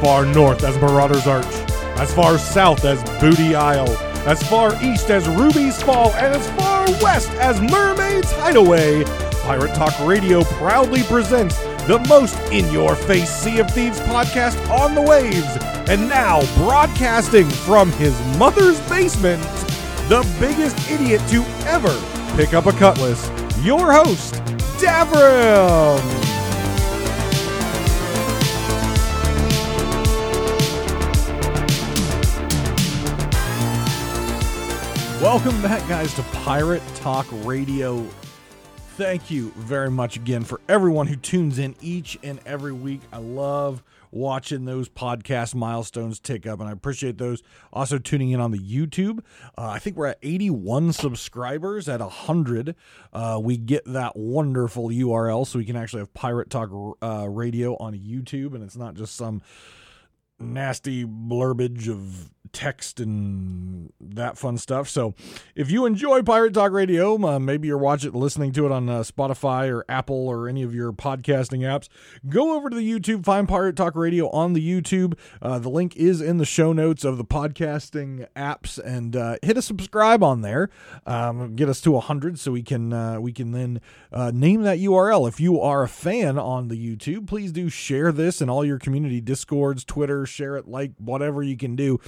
far north as Marauder's Arch, as far south as Booty Isle, as far east as Ruby's Fall, and as far west as Mermaid's Hideaway. Pirate Talk Radio proudly presents the most in your face Sea of Thieves podcast on the waves. And now, broadcasting from his mother's basement, the biggest idiot to ever pick up a cutlass, your host, Davrim. Welcome back, guys, to Pirate Talk Radio. Thank you very much again for everyone who tunes in each and every week. I love watching those podcast milestones tick up, and I appreciate those. Also, tuning in on the YouTube. Uh, I think we're at 81 subscribers. At 100, uh, we get that wonderful URL so we can actually have Pirate Talk uh, Radio on YouTube, and it's not just some nasty blurbage of text and that fun stuff. So, if you enjoy Pirate Talk Radio, uh, maybe you're watching, listening to it on uh, Spotify or Apple or any of your podcasting apps, go over to the YouTube, find Pirate Talk Radio on the YouTube. Uh, the link is in the show notes of the podcasting apps, and uh, hit a subscribe on there. Um, get us to hundred so we can uh, we can then uh, name that URL. If you are a fan on the YouTube, please do share this in all your community discords, Twitter, share it, like whatever you can do.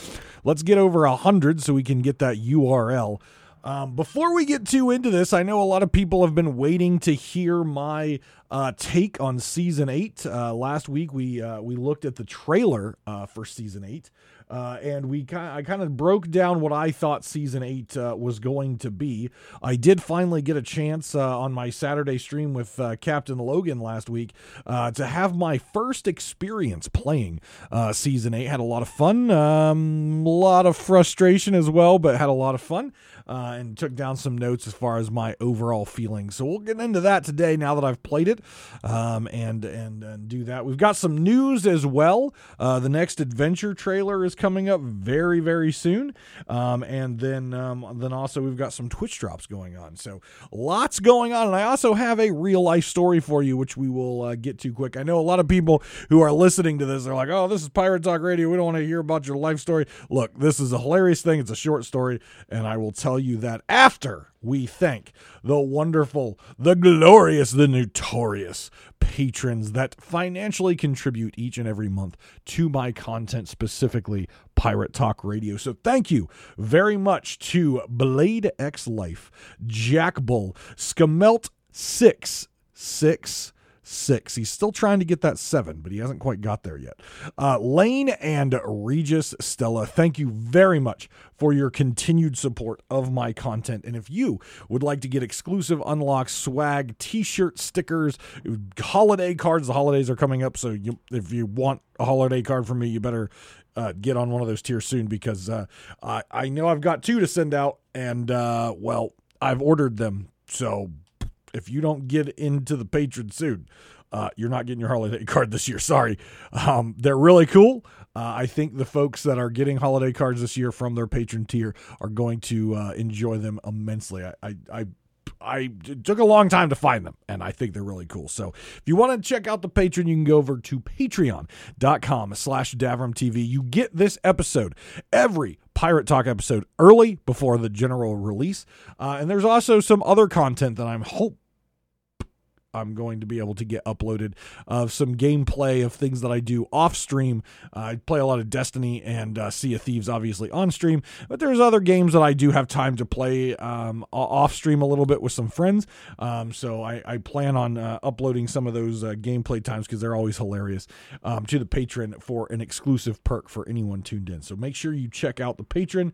Let's get over a hundred so we can get that URL. Um, before we get too into this, I know a lot of people have been waiting to hear my uh, take on season eight. Uh, last week we uh, we looked at the trailer uh, for season eight. Uh, and we kind I kind of broke down what I thought season eight uh, was going to be. I did finally get a chance uh, on my Saturday stream with uh, Captain Logan last week uh, to have my first experience playing uh, season eight. Had a lot of fun, um, a lot of frustration as well, but had a lot of fun. and took down some notes as far as my overall feelings. So we'll get into that today. Now that I've played it, um, and, and and do that. We've got some news as well. the next adventure trailer is coming up very very soon. Um, and then um, then also we've got some twitch drops going on. So lots going on. And i also have a real life story for you which we will uh, get to quick. I know a lot of people who are listening to this they're like oh this is pirate talk radio. We don't want to hear about your life story. Look this is a hilarious thing. It's a short story and i will tell you that after we thank the wonderful, the glorious, the notorious patrons that financially contribute each and every month to my content, specifically Pirate Talk Radio. So thank you very much to Blade X Life, Jack Bull, Skamelt six six six. He's still trying to get that seven, but he hasn't quite got there yet. Uh, Lane and Regis Stella, thank you very much for your continued support of my content. And if you would like to get exclusive unlock swag, t shirt, stickers, holiday cards, the holidays are coming up. So you, if you want a holiday card from me, you better. Uh, get on one of those tiers soon because uh, I, I know I've got two to send out, and uh, well, I've ordered them. So if you don't get into the patron soon, uh, you're not getting your holiday card this year. Sorry. Um, they're really cool. Uh, I think the folks that are getting holiday cards this year from their patron tier are going to uh, enjoy them immensely. I, I, I I took a long time to find them, and I think they're really cool. So if you want to check out the patron, you can go over to patreon.com slash TV. You get this episode every Pirate Talk episode early before the general release. Uh, and there's also some other content that I'm hope I'm going to be able to get uploaded of some gameplay of things that I do off stream. Uh, I play a lot of Destiny and uh, Sea of Thieves, obviously on stream, but there's other games that I do have time to play um, off stream a little bit with some friends. Um, so I, I, plan on uh, uploading some of those uh, gameplay times because they're always hilarious um, to the patron for an exclusive perk for anyone tuned in. So make sure you check out the patron.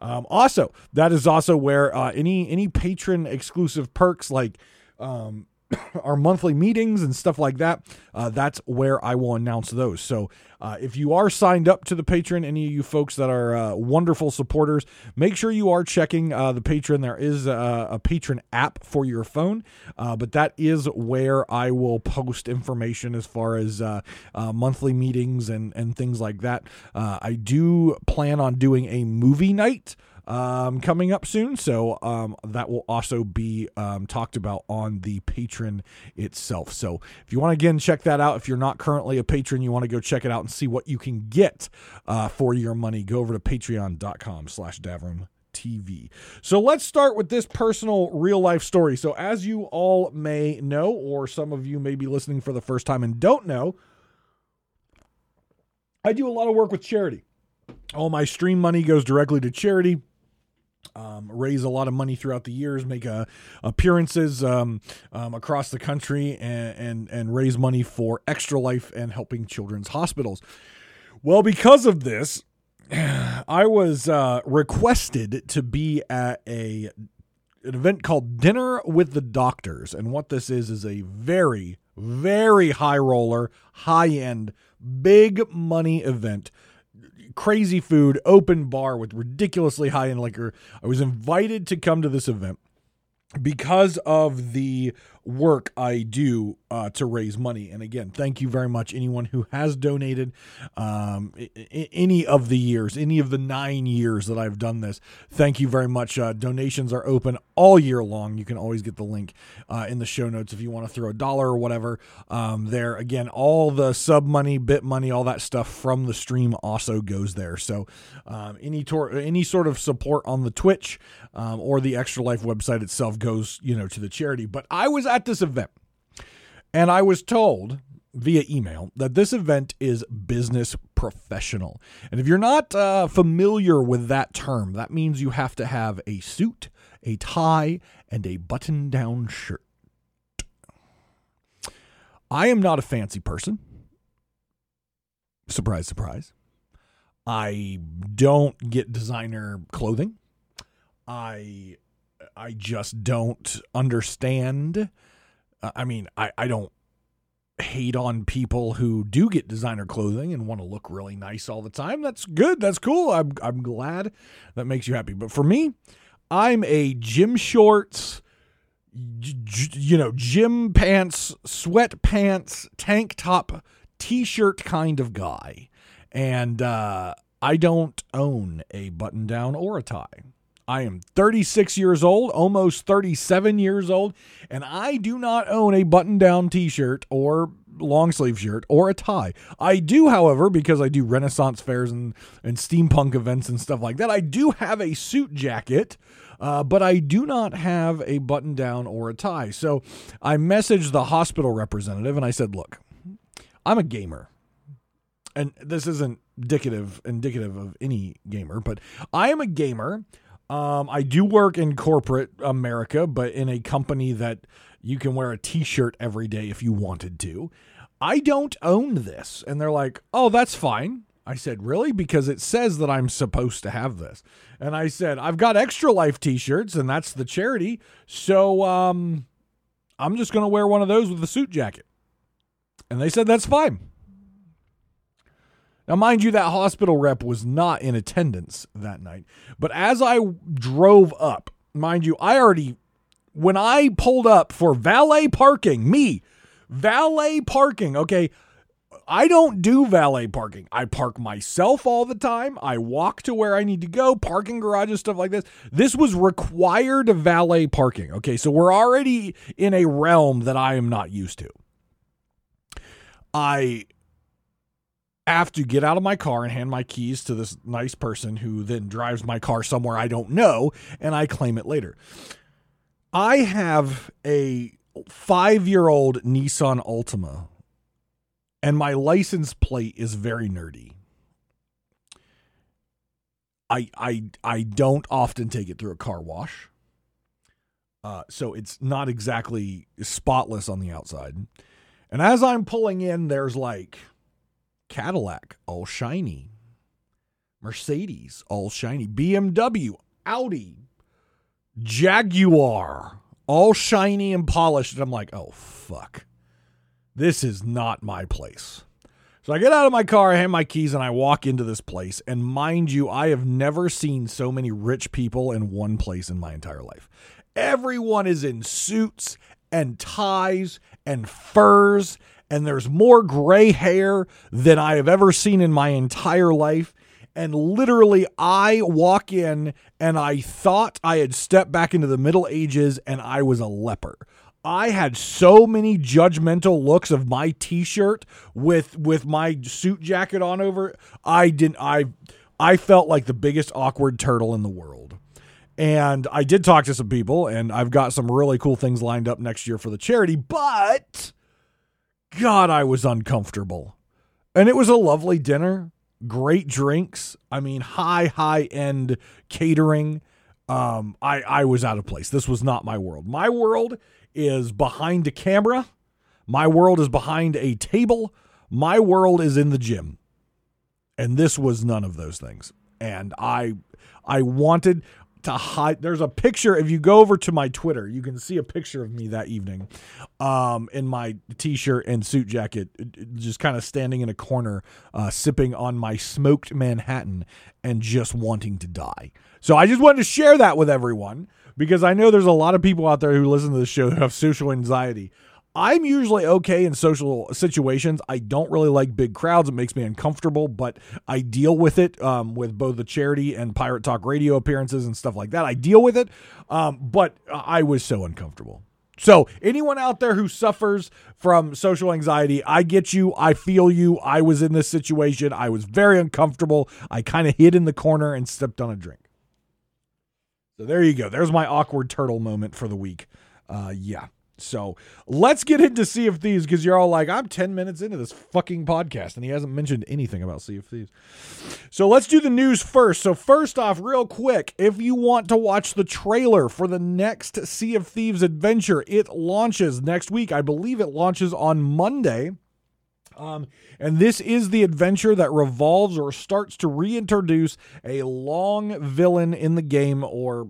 Um, also, that is also where uh, any any patron exclusive perks like um, our monthly meetings and stuff like that, uh, that's where I will announce those. So uh, if you are signed up to the patron, any of you folks that are uh, wonderful supporters, make sure you are checking uh, the patron. There is a, a, patron app for your phone, uh, but that is where I will post information as far as uh, monthly meetings and, and things like that. I do plan on doing a movie night um, coming up soon. So um, that will also be um, talked about on the patron itself. So if you want to again check that out, if you're not currently a patron, you want to go check it out and see what you can get uh, for your money, go over to patreon.com slash Davrim TV. So let's start with this personal real life story. So, as you all may know, or some of you may be listening for the first time and don't know, I do a lot of work with charity. All my stream money goes directly to charity. Um, raise a lot of money throughout the years, make uh, appearances um, um, across the country, and, and and raise money for Extra Life and helping children's hospitals. Well, because of this, I was uh, requested to be at a an event called Dinner with the Doctors, and what this is is a very very high roller, high end, big money event. Crazy food, open bar with ridiculously high end liquor. I was invited to come to this event because of the work I do uh, to raise money. And again, thank you very much, anyone who has donated um, any of the years, any of the nine years that I've done this. Thank you very much. Uh, donations are open all year long. You can always get the link uh, in the show notes if you want to throw a dollar or whatever um, there. Again, all the sub money, bit money, all that stuff from the stream also goes there. So um, any tor- any sort of support on the Twitch um, or the Extra Life website itself goes, you know, to the charity. But I was at this event and I was told via email that this event is business professional. And if you're not uh, familiar with that term, that means you have to have a suit, a tie, and a button down shirt. I am not a fancy person. Surprise, surprise. I don't get designer clothing. I I just don't understand. I mean, I, I don't hate on people who do get designer clothing and want to look really nice all the time. That's good. That's cool. I'm I'm glad that makes you happy. But for me, I'm a gym shorts, you know, gym pants, sweatpants, tank top, t-shirt kind of guy. And uh, I don't own a button down or a tie. I am 36 years old, almost 37 years old, and I do not own a button down t shirt or long sleeve shirt or a tie. I do, however, because I do Renaissance fairs and, and steampunk events and stuff like that, I do have a suit jacket. Uh, but I do not have a button down or a tie. So I messaged the hospital representative and I said, Look, I'm a gamer. And this isn't indicative indicative of any gamer, but I am a gamer. Um, I do work in corporate America, but in a company that you can wear a t shirt every day if you wanted to. I don't own this. And they're like, oh, that's fine. I said, really? Because it says that I'm supposed to have this. And I said, I've got extra life t shirts, and that's the charity. So um, I'm just going to wear one of those with a suit jacket. And they said, that's fine. Now, mind you, that hospital rep was not in attendance that night. But as I drove up, mind you, I already, when I pulled up for valet parking, me, valet parking, okay, I don't do valet parking. I park myself all the time. I walk to where I need to go, parking garages, stuff like this. This was required valet parking. Okay, so we're already in a realm that I am not used to. I have to get out of my car and hand my keys to this nice person who then drives my car somewhere I don't know and I claim it later. I have a five year old Nissan Altima and my license plate is very nerdy. I I I don't often take it through a car wash. Uh, so it's not exactly spotless on the outside. And as I'm pulling in, there's like Cadillac, all shiny. Mercedes, all shiny. BMW, Audi, Jaguar, all shiny and polished. And I'm like, oh, fuck. This is not my place. So I get out of my car, I hand my keys, and I walk into this place. And mind you, I have never seen so many rich people in one place in my entire life. Everyone is in suits and ties and furs and there's more gray hair than I have ever seen in my entire life. and literally I walk in and I thought I had stepped back into the Middle Ages and I was a leper. I had so many judgmental looks of my t-shirt with with my suit jacket on over. I didn't I I felt like the biggest awkward turtle in the world. And I did talk to some people and I've got some really cool things lined up next year for the charity, but god, I was uncomfortable. And it was a lovely dinner, great drinks. I mean, high high end catering. Um I I was out of place. This was not my world. My world is behind a camera. My world is behind a table. My world is in the gym. And this was none of those things. And I I wanted to hide there's a picture if you go over to my Twitter, you can see a picture of me that evening um in my t-shirt and suit jacket just kind of standing in a corner uh sipping on my smoked Manhattan and just wanting to die. So I just wanted to share that with everyone because I know there's a lot of people out there who listen to the show who have social anxiety. I'm usually okay in social situations. I don't really like big crowds. It makes me uncomfortable, but I deal with it um, with both the charity and Pirate Talk radio appearances and stuff like that. I deal with it, um, but I was so uncomfortable. So, anyone out there who suffers from social anxiety, I get you. I feel you. I was in this situation. I was very uncomfortable. I kind of hid in the corner and sipped on a drink. So there you go. There's my awkward turtle moment for the week. Uh, yeah. So let's get into Sea of Thieves because you're all like, I'm 10 minutes into this fucking podcast and he hasn't mentioned anything about Sea of Thieves. So let's do the news first. So, first off, real quick, if you want to watch the trailer for the next Sea of Thieves adventure, it launches next week. I believe it launches on Monday. Um, and this is the adventure that revolves or starts to reintroduce a long villain in the game or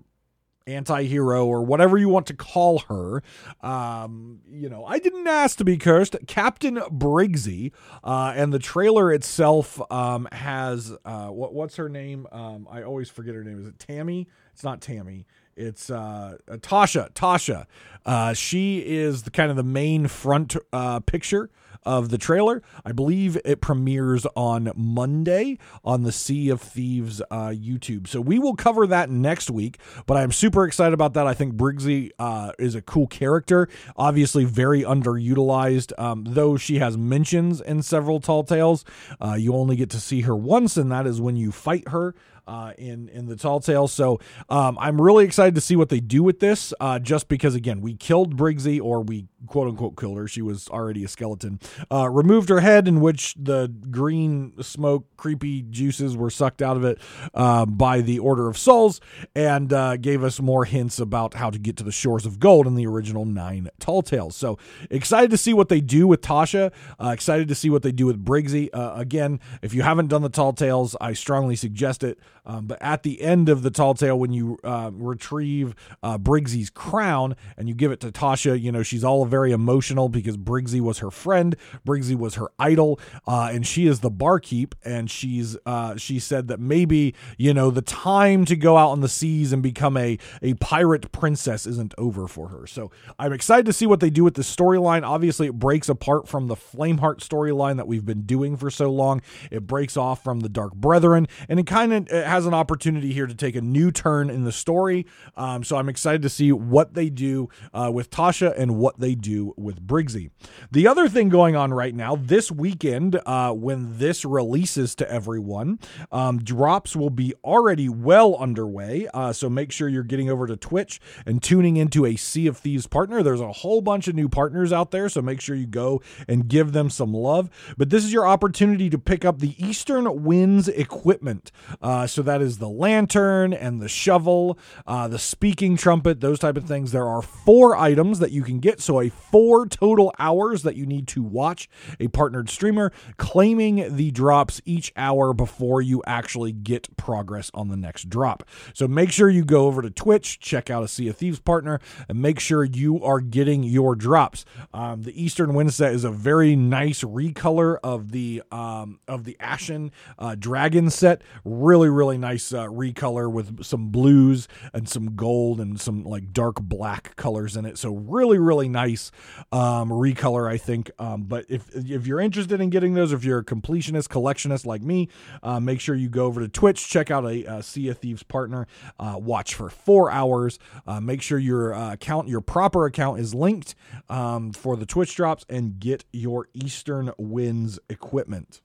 anti-hero or whatever you want to call her. Um, you know i didn't ask to be cursed. Captain briggsy uh, and the trailer itself um, has uh, what, what's her name? Um, i always forget her name. Is it tammy? It's not tammy it's uh, tasha tasha uh, she is the kind of the main front uh, picture of the trailer. I believe it premieres on Monday on the Sea of Thieves uh, YouTube. So we will cover that next week, but I'm super excited about that. I think Briggsy uh, is a cool character, obviously very underutilized, um, though she has mentions in several Tall Tales. Uh, you only get to see her once, and that is when you fight her uh, in in the Tall Tales. So um, I'm really excited to see what they do with this. Uh, just because again, we killed Briggsy, or we quote unquote killed her. She was already a skeleton. Uh, removed her head, in which the green smoke, creepy juices were sucked out of it uh, by the Order of Souls, and uh, gave us more hints about how to get to the shores of gold in the original nine Tall Tales. So excited to see what they do with Tasha. Uh, excited to see what they do with Briggsy. again, if you haven't done the Tall Tales, I strongly suggest it. Um, but at the end of the tall tale, when you uh, retrieve uh, Briggsy's crown and you give it to Tasha, you know, she's all very emotional because Briggsy was her friend, Briggsy was her idol, uh, and she is the barkeep. And she's uh, she said that maybe, you know, the time to go out on the seas and become a, a pirate princess isn't over for her. So I'm excited to see what they do with this storyline. Obviously, it breaks apart from the Flameheart storyline that we've been doing for so long. It breaks off from the Dark Brethren, and it kind of has an opportunity here to take a new turn in the story. Um, so I'm excited to see what they do uh, with Tasha and what they do with Briggsy. The other thing going on right now, this weekend, uh, when this releases to everyone, um, drops will be already well underway. Uh, so make sure you're getting over to Twitch and tuning into a Sea of Thieves partner. There's a whole bunch of new partners out there, so make sure you go and give them some love. But this is your opportunity to pick up the Eastern Winds equipment. Uh, so that is the lantern and the shovel, uh, the speaking trumpet, those type of things. There are four items that you can get. So a four total hours that you need to watch a partnered streamer claiming the drops each hour before you actually get progress on the next drop. So make sure you go over to Twitch, check out a Sea of Thieves partner, and make sure you are getting your drops. Um, the Eastern Wind set is a very nice recolor of the um, of the Ashen uh, Dragon set. Really, really really nice uh, recolor with some blues and some gold and some like dark black colors in it. So really, really nice um, recolor, I think. Um, but if if you're interested in getting those, if you're a completionist, collectionist like me, uh, make sure you go over to Twitch, check out a, a Sea of Thieves partner, uh, watch for four hours. Uh, make sure your uh, account, your proper account, is linked um, for the Twitch drops, and get your Eastern Winds equipment.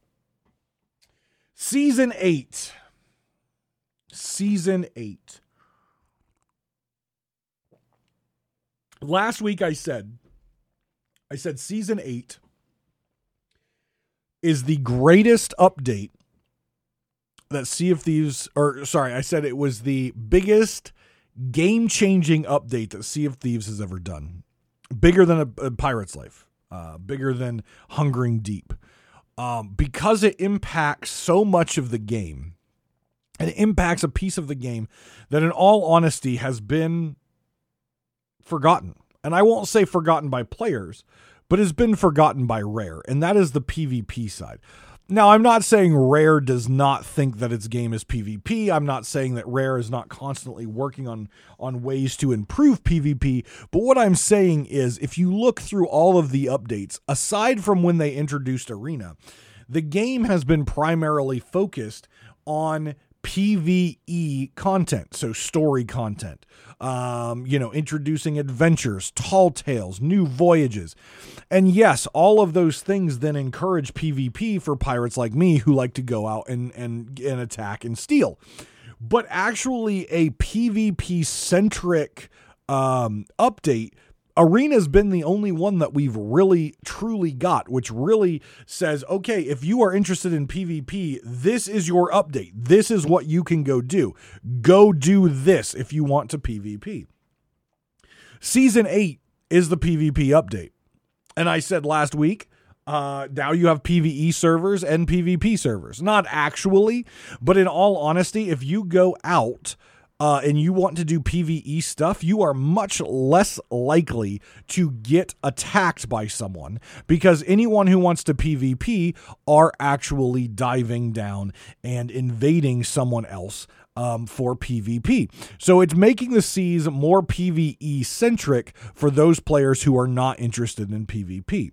Season eight. Season eight. Last week I said I said season eight is the greatest update that Sea of Thieves, or sorry, I said it was the biggest game changing update that Sea of Thieves has ever done. Bigger than a, a Pirate's Life, uh, bigger than Hungering Deep, um, because it impacts so much of the game. It impacts a piece of the game that, in all honesty, has been forgotten and I won't say forgotten by players, but has been forgotten by Rare, and that is the PvP side. Now, I'm not saying Rare does not think that its game is PvP. I'm not saying that Rare is not constantly working on on ways to improve PvP, but what I'm saying is if you look through all of the updates, aside from when they introduced Arena, the game has been primarily focused on PvE content, so story content, um, you know, introducing adventures, tall tales, new voyages. And yes, all of those things then encourage PvP for pirates like me who like to go out and, and, and attack and steal. But actually, a PvP centric um, update Arena's been the only one that we've really truly got, which really says, okay, if you are interested in PvP, this is your update. This is what you can go do. Go do this if you want to PvP. Season 8 is the PvP update. And I said last week, uh, now you have PvE servers and PvP servers. Not actually, but in all honesty, if you go out uh, and you want to do PVE stuff, you are much less likely to get attacked by someone because anyone who wants to PvP are actually diving down and invading someone else um, for PvP. So it's making the seas more PvE centric for those players who are not interested in PvP.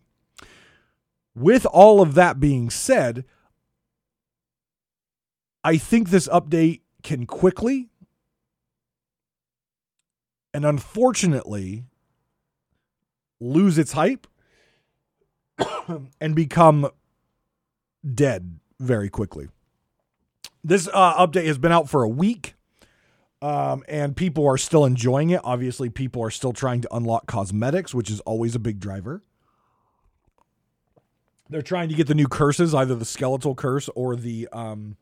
With all of that being said, I think this update can quickly and unfortunately lose its hype and become dead very quickly. This uh, update has been out for a week. Um, and people are still enjoying it. Obviously, people are still trying to unlock cosmetics, which is always a big driver. They're trying to get the new curses, either the skeletal curse or the um,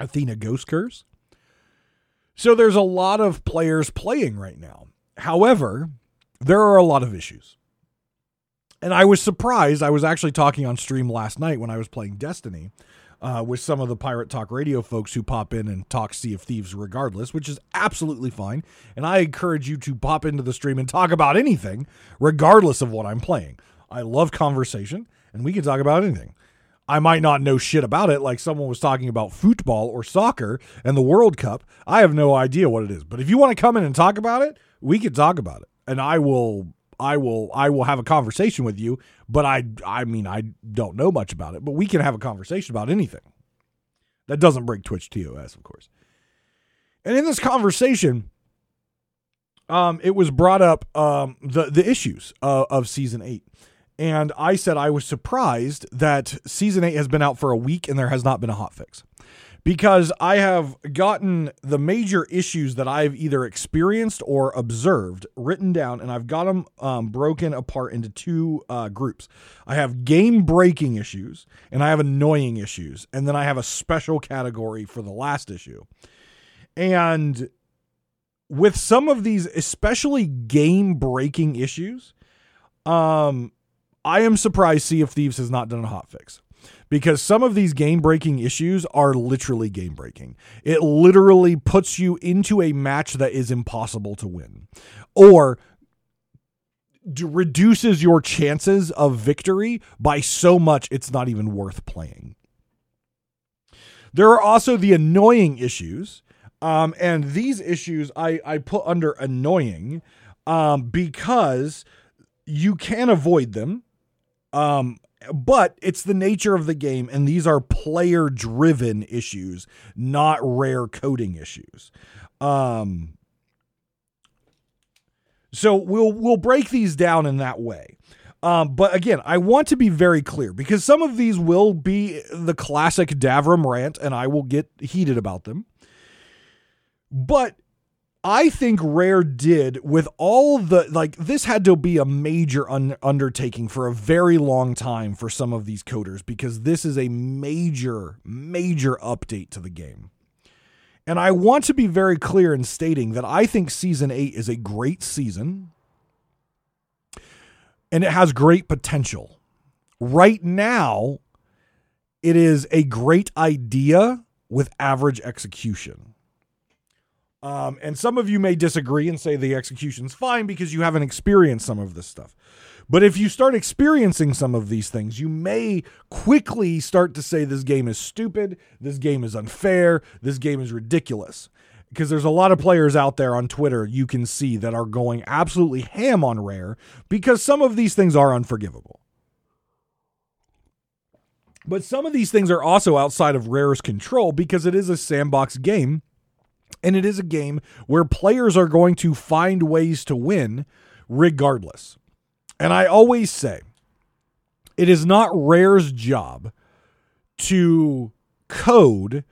Athena ghost curse. So there's a lot of players playing right now. However, there are a lot of issues. And I was surprised. I was actually talking on stream last night when I was playing Destiny uh, with some of the Pirate Talk Radio folks who pop in and talk Sea of Thieves regardless, which is absolutely fine. And I encourage you to pop into the stream and talk about anything, regardless of what I'm playing. I love conversation, and we can talk about anything. I might not know shit about it, like someone was talking about football or soccer and the World Cup. I have no idea what it is. But if you want to come in and talk about it, we can talk about it. And I will I will I will have a conversation with you, but I I mean I don't know much about it, but we can have a conversation about anything. That doesn't break Twitch TOS, of course. And in this conversation, um, it was brought up um, the the issues uh, of season eight. And I said I was surprised that season eight has been out for a week and there has not been a hot fix. Because I have gotten the major issues that I've either experienced or observed written down, and I've got them um, broken apart into two uh, groups. I have game breaking issues, and I have annoying issues, and then I have a special category for the last issue. And with some of these, especially game breaking issues, um, I am surprised Sea of Thieves has not done a hotfix because some of these game breaking issues are literally game breaking. It literally puts you into a match that is impossible to win or reduces your chances of victory by so much it's not even worth playing. There are also the annoying issues. Um, and these issues I, I put under annoying um, because you can avoid them um, but it's the nature of the game, and these are player driven issues, not rare coding issues. Um, so we'll we'll break these down in that way. Um, but again, I want to be very clear because some of these will be the classic Davrim rant, and I will get heated about them. But I think Rare did with all the like this had to be a major un- undertaking for a very long time for some of these coders because this is a major major update to the game. And I want to be very clear in stating that I think season 8 is a great season and it has great potential. Right now, it is a great idea with average execution. Um, and some of you may disagree and say the execution's fine because you haven't experienced some of this stuff. But if you start experiencing some of these things, you may quickly start to say this game is stupid, this game is unfair, this game is ridiculous. Because there's a lot of players out there on Twitter you can see that are going absolutely ham on Rare because some of these things are unforgivable. But some of these things are also outside of Rare's control because it is a sandbox game and it is a game where players are going to find ways to win regardless. And I always say it is not Rare's job to code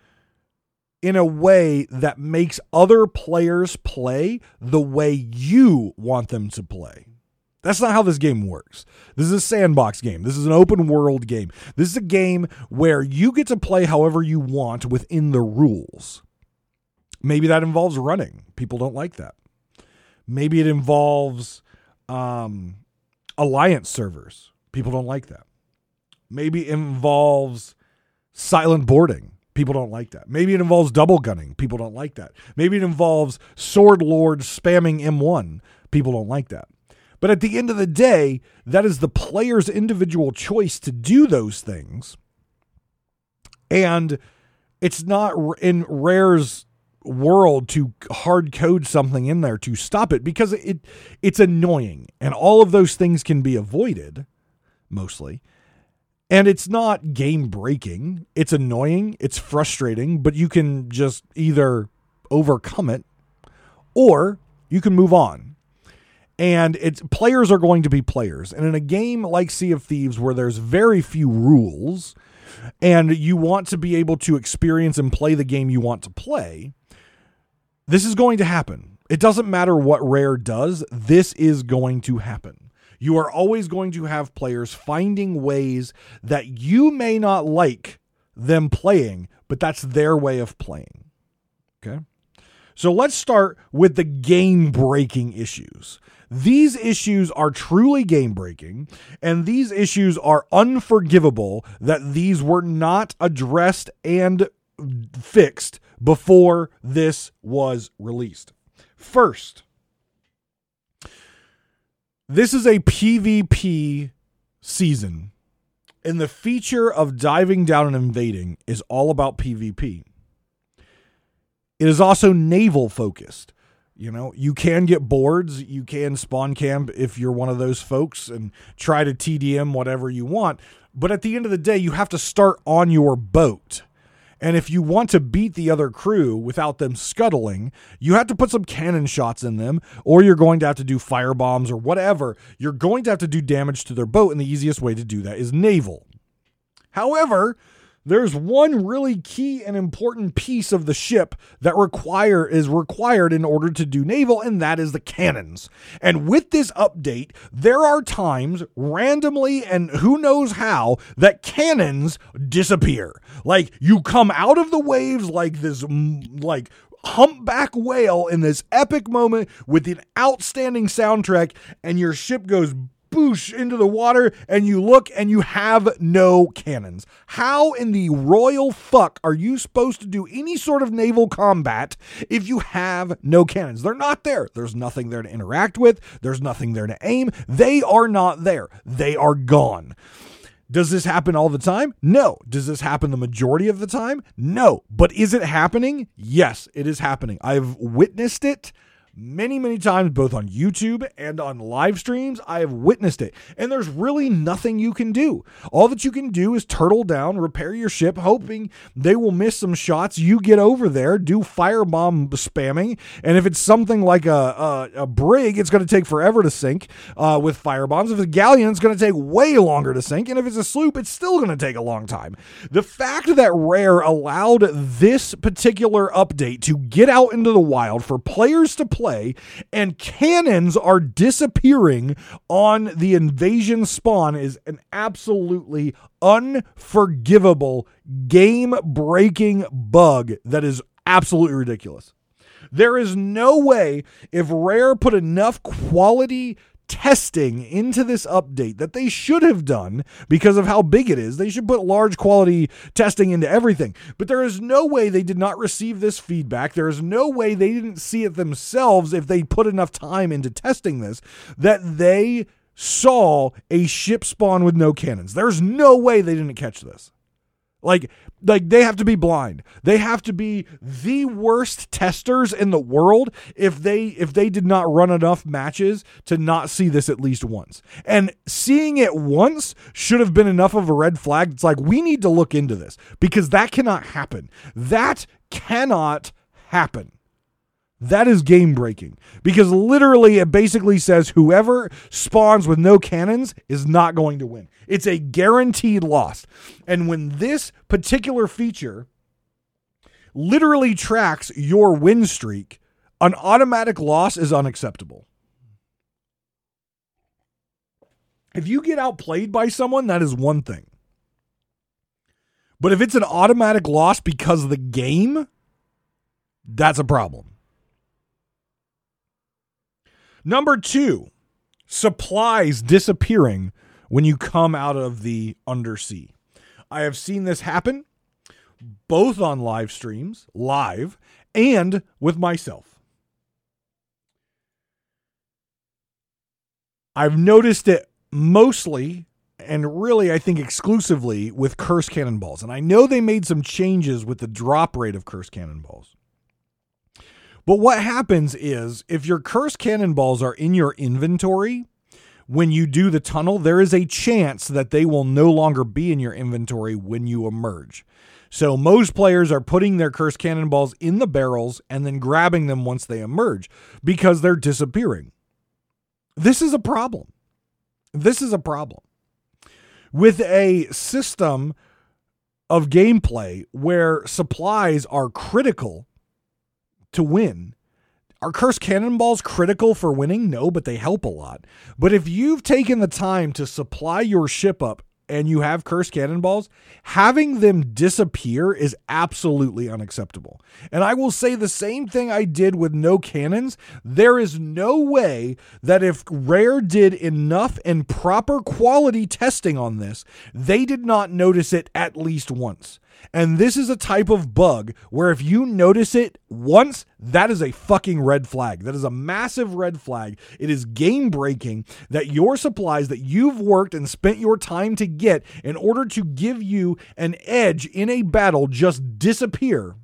in a way that makes other players play the way you want them to play. That's not how this game works. This is a sandbox game. This is an open world game. This is a game where you get to play however you want within the rules. Maybe that involves running. People don't like that. Maybe it involves um, alliance servers. People don't like that. Maybe it involves silent boarding. People don't like that. Maybe it involves double gunning. People don't like that. Maybe it involves sword lords spamming M1. People don't like that. But at the end of the day, that is the player's individual choice to do those things. And it's not in Rare's world to hard code something in there to stop it because it it's annoying and all of those things can be avoided mostly. And it's not game breaking. It's annoying. It's frustrating but you can just either overcome it or you can move on. And it's players are going to be players. And in a game like sea of thieves where there's very few rules and you want to be able to experience and play the game you want to play this is going to happen. It doesn't matter what Rare does, this is going to happen. You are always going to have players finding ways that you may not like them playing, but that's their way of playing. Okay? So let's start with the game breaking issues. These issues are truly game breaking, and these issues are unforgivable that these were not addressed and fixed before this was released. First, this is a PvP season, and the feature of diving down and invading is all about PvP. It is also naval focused. You know, you can get boards, you can spawn camp if you're one of those folks and try to TDM whatever you want. But at the end of the day, you have to start on your boat. And if you want to beat the other crew without them scuttling, you have to put some cannon shots in them, or you're going to have to do fire bombs or whatever. You're going to have to do damage to their boat, and the easiest way to do that is naval. However, there's one really key and important piece of the ship that require is required in order to do naval and that is the cannons. And with this update, there are times randomly and who knows how that cannons disappear. Like you come out of the waves like this like humpback whale in this epic moment with an outstanding soundtrack and your ship goes boosh into the water and you look and you have no cannons. How in the royal fuck are you supposed to do any sort of naval combat if you have no cannons? They're not there. There's nothing there to interact with, there's nothing there to aim. They are not there. They are gone. Does this happen all the time? No. Does this happen the majority of the time? No. But is it happening? Yes, it is happening. I've witnessed it many, many times, both on YouTube and on live streams. I have witnessed it. And there's really nothing you can do. All that you can do is turtle down, repair your ship, hoping they will miss some shots. You get over there, do firebomb spamming. And if it's something like a, a, a brig, it's going to take forever to sink uh, with firebombs. If it's a galleon, it's going to take way longer to sink. And if it's a sloop, it's still going to take a long time. The fact that Rare allowed this particular update to get out into the wild for players to play, and cannons are disappearing on the invasion spawn is an absolutely unforgivable, game breaking bug that is absolutely ridiculous. There is no way if Rare put enough quality testing into this update that they should have done because of how big it is. They should put large quality testing into everything. But there is no way they did not receive this feedback. There is no way they didn't see it themselves if they put enough time into testing this that they saw a ship spawn with no cannons. There's no way they didn't catch this. Like like they have to be blind. They have to be the worst testers in the world if they if they did not run enough matches to not see this at least once. And seeing it once should have been enough of a red flag. It's like we need to look into this because that cannot happen. That cannot happen. That is game breaking because literally it basically says whoever spawns with no cannons is not going to win. It's a guaranteed loss. And when this particular feature literally tracks your win streak, an automatic loss is unacceptable. If you get outplayed by someone, that is one thing. But if it's an automatic loss because of the game, that's a problem. Number two, supplies disappearing when you come out of the undersea. I have seen this happen both on live streams, live, and with myself. I've noticed it mostly and really, I think exclusively with curse cannonballs. And I know they made some changes with the drop rate of curse cannonballs. But what happens is if your curse cannonballs are in your inventory when you do the tunnel, there is a chance that they will no longer be in your inventory when you emerge. So most players are putting their curse cannonballs in the barrels and then grabbing them once they emerge because they're disappearing. This is a problem. This is a problem. With a system of gameplay where supplies are critical to win. Are cursed cannonballs critical for winning? No, but they help a lot. But if you've taken the time to supply your ship up and you have cursed cannonballs, having them disappear is absolutely unacceptable. And I will say the same thing I did with no cannons. There is no way that if Rare did enough and proper quality testing on this, they did not notice it at least once. And this is a type of bug where if you notice it once, that is a fucking red flag. That is a massive red flag. It is game breaking that your supplies that you've worked and spent your time to get in order to give you an edge in a battle just disappear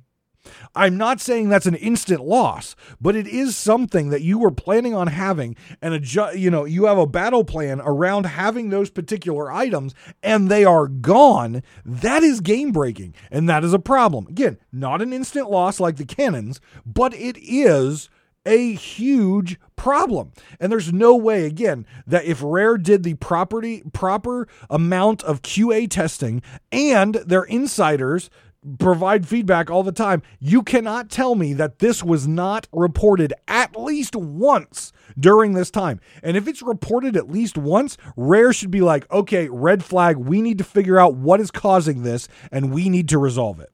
I'm not saying that's an instant loss, but it is something that you were planning on having and adjust, you know, you have a battle plan around having those particular items and they are gone. That is game breaking and that is a problem. Again, not an instant loss like the cannons, but it is a huge problem. And there's no way again that if Rare did the property proper amount of QA testing and their insiders provide feedback all the time. You cannot tell me that this was not reported at least once during this time. And if it's reported at least once, Rare should be like, okay, red flag, we need to figure out what is causing this and we need to resolve it.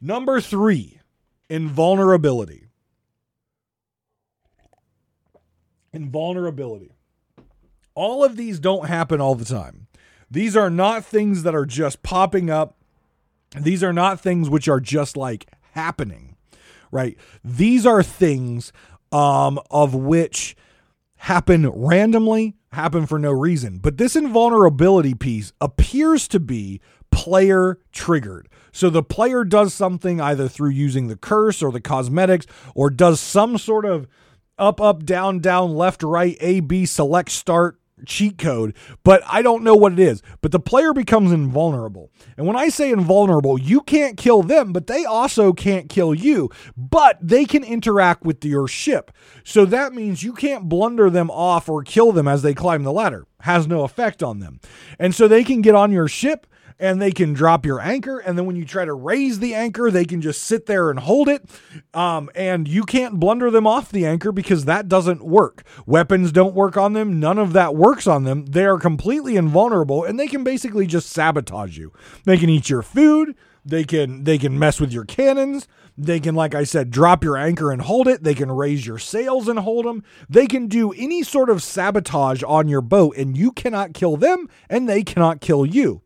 Number three, invulnerability. Invulnerability. All of these don't happen all the time. These are not things that are just popping up these are not things which are just like happening, right? These are things um, of which happen randomly, happen for no reason. But this invulnerability piece appears to be player triggered. So the player does something either through using the curse or the cosmetics or does some sort of up, up, down, down, left, right, A, B, select, start cheat code, but I don't know what it is. But the player becomes invulnerable. And when I say invulnerable, you can't kill them, but they also can't kill you, but they can interact with your ship. So that means you can't blunder them off or kill them as they climb the ladder. Has no effect on them. And so they can get on your ship and they can drop your anchor. And then when you try to raise the anchor, they can just sit there and hold it. Um, and you can't blunder them off the anchor because that doesn't work. Weapons don't work on them. None of that works on them. They are completely invulnerable and they can basically just sabotage you. They can eat your food. They can they can mess with your cannons. They can, like I said, drop your anchor and hold it. They can raise your sails and hold them. They can do any sort of sabotage on your boat, and you cannot kill them, and they cannot kill you.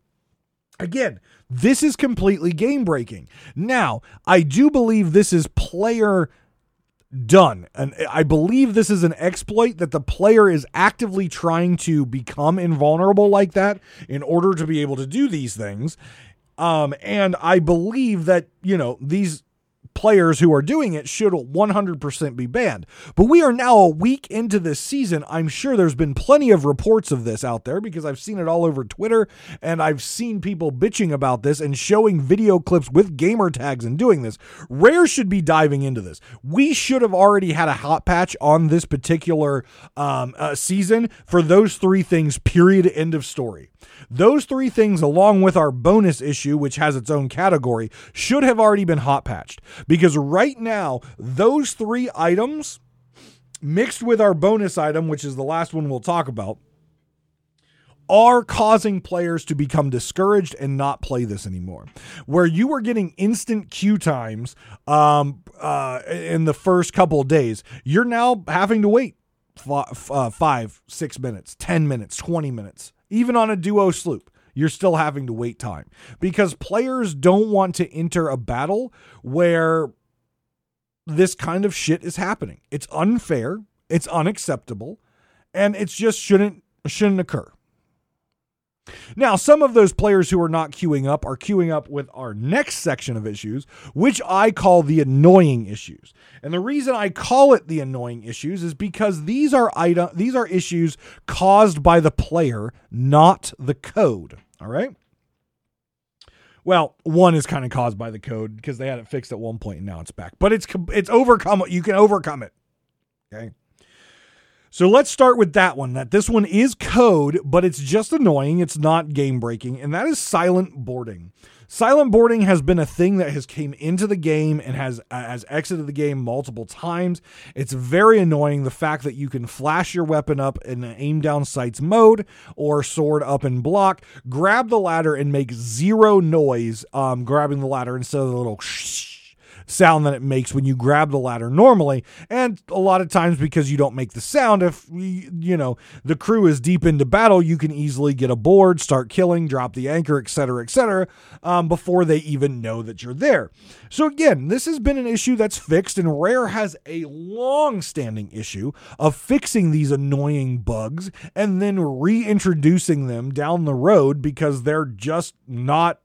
Again, this is completely game breaking. Now, I do believe this is player done. And I believe this is an exploit that the player is actively trying to become invulnerable like that in order to be able to do these things. Um, and I believe that, you know, these players who are doing it should 100% be banned. But we are now a week into this season. I'm sure there's been plenty of reports of this out there because I've seen it all over Twitter and I've seen people bitching about this and showing video clips with gamer tags and doing this. Rare should be diving into this. We should have already had a hot patch on this particular um, uh, season for those three things, period, end of story. Those three things, along with our bonus issue, which has its own category, should have already been hot patched. Because right now, those three items mixed with our bonus item, which is the last one we'll talk about, are causing players to become discouraged and not play this anymore. Where you were getting instant queue times um, uh, in the first couple of days, you're now having to wait uh, five, six minutes, 10 minutes, 20 minutes even on a duo sloop, you're still having to wait time because players don't want to enter a battle where this kind of shit is happening. It's unfair, it's unacceptable, and it just shouldn't shouldn't occur. Now, some of those players who are not queuing up are queuing up with our next section of issues, which I call the annoying issues. And the reason I call it the annoying issues is because these are item these are issues caused by the player, not the code. All right? Well, one is kind of caused by the code because they had it fixed at one point and now it's back. But it's it's overcome you can overcome it. Okay? So let's start with that one. That this one is code, but it's just annoying. It's not game breaking, and that is silent boarding. Silent boarding has been a thing that has came into the game and has uh, has exited the game multiple times. It's very annoying the fact that you can flash your weapon up in aim down sights mode or sword up and block, grab the ladder and make zero noise um, grabbing the ladder instead of the little shh sound that it makes when you grab the ladder normally. And a lot of times, because you don't make the sound, if you know the crew is deep into battle, you can easily get aboard, start killing, drop the anchor, etc., etc., um, before they even know that you're there. So again, this has been an issue that's fixed, and Rare has a long-standing issue of fixing these annoying bugs and then reintroducing them down the road because they're just not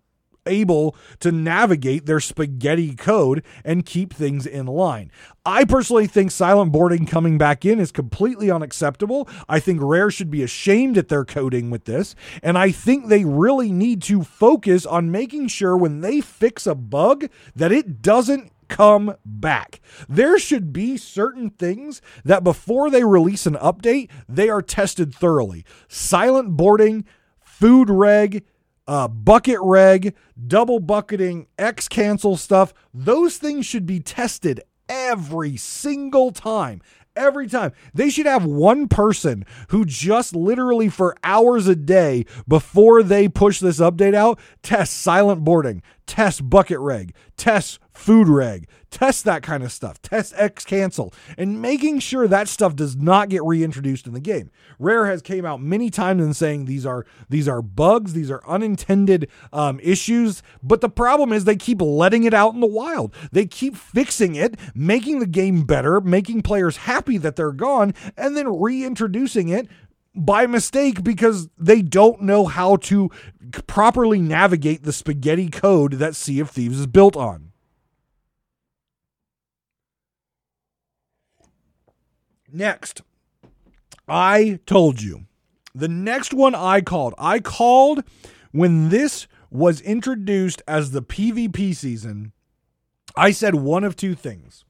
able to navigate their spaghetti code and keep things in line. I personally think silent boarding coming back in is completely unacceptable. I think Rare should be ashamed at their coding with this. And I think they really need to focus on making sure when they fix a bug that it doesn't come back. There should be certain things that before they release an update, they are tested thoroughly. Silent boarding, food reg, uh, bucket reg, double bucketing, X cancel stuff, those things should be tested every single time. Every time. They should have one person who just literally for hours a day before they push this update out, test silent boarding, test bucket reg, test food reg, test that kind of stuff, test X cancel, and making sure that stuff does not get reintroduced in the game. Rare has came out many times and saying these are these are bugs, these are unintended um, issues, but the problem is they keep letting it out in the wild. They keep fixing it, making the game better, making players happy that they're gone, and then reintroducing it by mistake because they don't know how to properly navigate the spaghetti code that Sea of Thieves is built on. Next, I told you. The next one I called. I called when this was introduced as the PvP season. I said one of two things.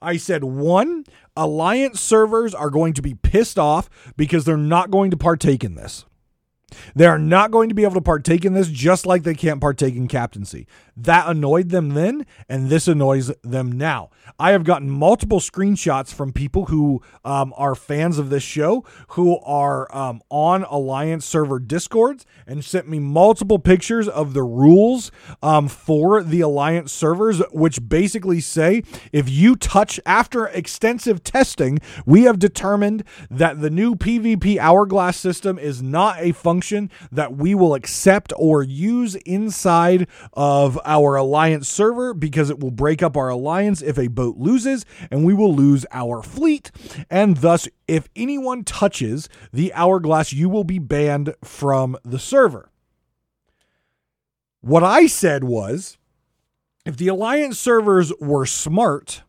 I said, one, Alliance servers are going to be pissed off because they're not going to partake in this. They are not going to be able to partake in this just like they can't partake in captaincy. That annoyed them then, and this annoys them now. I have gotten multiple screenshots from people who um, are fans of this show who are um, on Alliance server discords and sent me multiple pictures of the rules um, for the Alliance servers, which basically say if you touch, after extensive testing, we have determined that the new PvP hourglass system is not a function that we will accept or use inside of our alliance server because it will break up our alliance if a boat loses and we will lose our fleet. And thus, if anyone touches the hourglass, you will be banned from the server. What I said was if the alliance servers were smart,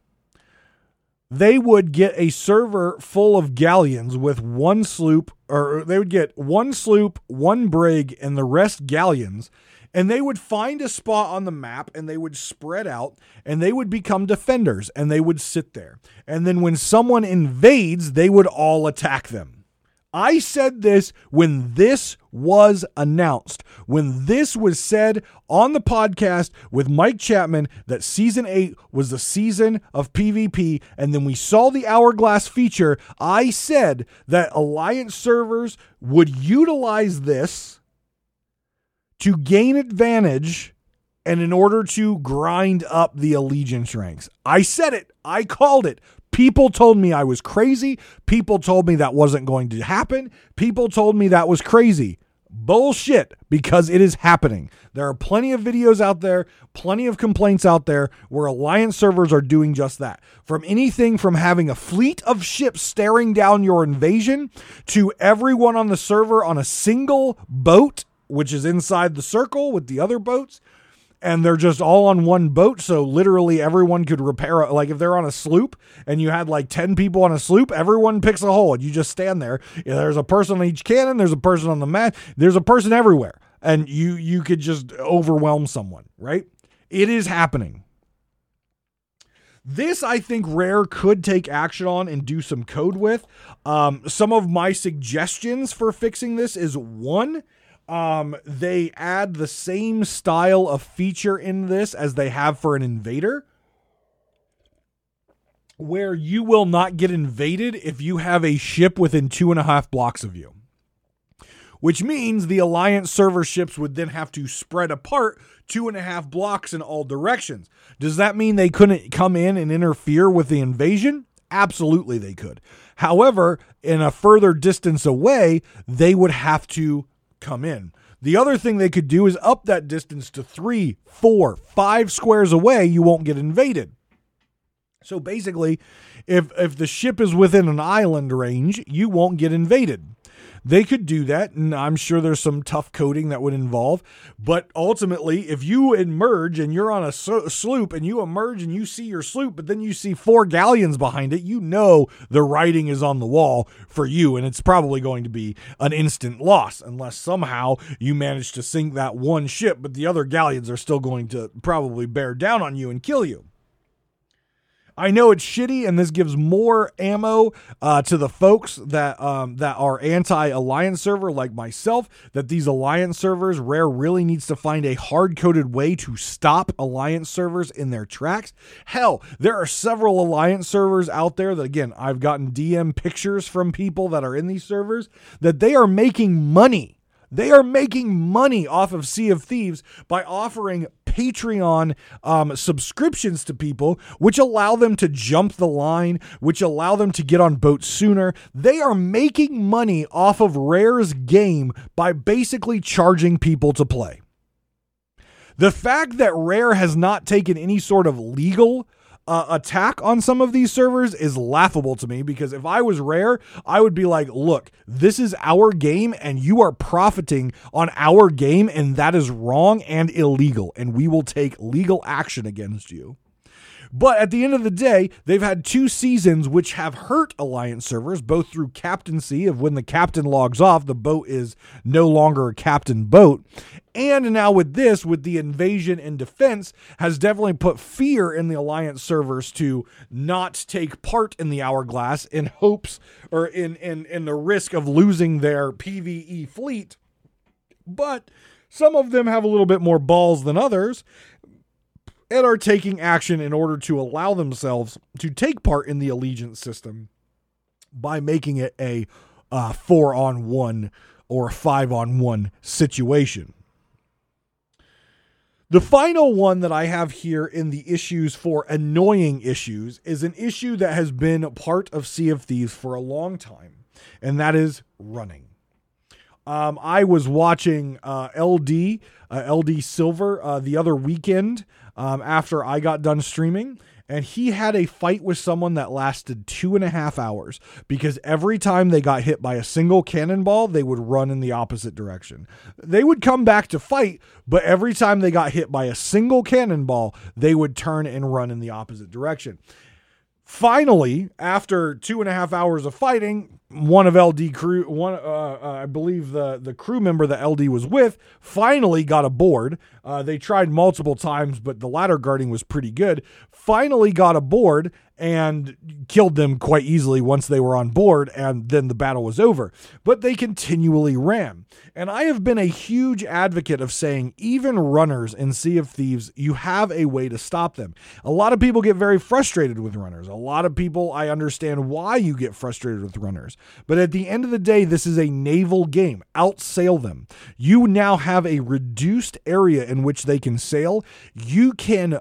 they would get a server full of galleons with one sloop, or they would get one sloop, one brig, and the rest galleons and they would find a spot on the map and they would spread out and they would become defenders and they would sit there. And then when someone invades, they would all attack them. I said this when this was announced. When this was said on the podcast with Mike Chapman that season 8 was the season of PvP and then we saw the hourglass feature, I said that alliance servers would utilize this to gain advantage and in order to grind up the allegiance ranks. I said it, I called it. People told me I was crazy. People told me that wasn't going to happen. People told me that was crazy. Bullshit, because it is happening. There are plenty of videos out there, plenty of complaints out there where Alliance servers are doing just that. From anything from having a fleet of ships staring down your invasion to everyone on the server on a single boat which is inside the circle with the other boats and they're just all on one boat so literally everyone could repair like if they're on a sloop and you had like 10 people on a sloop everyone picks a hole and you just stand there. There's a person on each cannon there's a person on the mat there's a person everywhere and you you could just overwhelm someone right? It is happening. This I think Rare could take action on and do some code with. Um, some of my suggestions for fixing this is one, um, they add the same style of feature in this as they have for an invader, where you will not get invaded if you have a ship within two and a half blocks of you. Which means the Alliance server ships would then have to spread apart two and a half blocks in all directions. Does that mean they couldn't come in and interfere with the invasion? Absolutely, they could. However, in a further distance away, they would have to come in. The other thing they could do is up that distance to three, four, five squares away. You won't get invaded. So basically, if if the ship is within an island range, you won't get invaded. They could do that, and I'm sure there's some tough coding that would involve. But ultimately, if you emerge and you're on a sloop and you emerge and you see your sloop, but then you see four galleons behind it, you know the writing is on the wall for you, and it's probably going to be an instant loss unless somehow you manage to sink that one ship, but the other galleons are still going to probably bear down on you and kill you. I know it's shitty, and this gives more ammo uh, to the folks that um, that are anti-alliance server like myself. That these alliance servers, Rare really needs to find a hard-coded way to stop alliance servers in their tracks. Hell, there are several alliance servers out there that again I've gotten DM pictures from people that are in these servers that they are making money they are making money off of Sea of Thieves by offering Patreon um, subscriptions to people, which allow them to jump the line, which allow them to get on boats sooner. They are making money off of Rare's game by basically charging people to play. The fact that Rare has not taken any sort of legal uh, attack on some of these servers is laughable to me because if I was rare, I would be like, look, this is our game and you are profiting on our game, and that is wrong and illegal, and we will take legal action against you. But at the end of the day, they've had two seasons which have hurt Alliance servers, both through captaincy of when the captain logs off, the boat is no longer a captain boat. And now with this, with the invasion and defense, has definitely put fear in the Alliance servers to not take part in the hourglass in hopes or in in, in the risk of losing their PvE fleet. But some of them have a little bit more balls than others and are taking action in order to allow themselves to take part in the allegiance system by making it a uh, four on one or a five on one situation. The final one that I have here in the issues for annoying issues is an issue that has been part of Sea of Thieves for a long time, and that is running. Um, I was watching uh, LD, uh, LD Silver, uh, the other weekend um, after I got done streaming. And he had a fight with someone that lasted two and a half hours because every time they got hit by a single cannonball, they would run in the opposite direction. They would come back to fight, but every time they got hit by a single cannonball, they would turn and run in the opposite direction. Finally, after two and a half hours of fighting, one of LD crew, one uh, uh, I believe the the crew member that LD was with, finally got aboard. Uh, they tried multiple times, but the ladder guarding was pretty good. Finally got aboard and killed them quite easily once they were on board, and then the battle was over. But they continually ran. And I have been a huge advocate of saying, even runners in Sea of Thieves, you have a way to stop them. A lot of people get very frustrated with runners. A lot of people, I understand why you get frustrated with runners. But at the end of the day, this is a naval game. Outsail them. You now have a reduced area in which they can sail. You can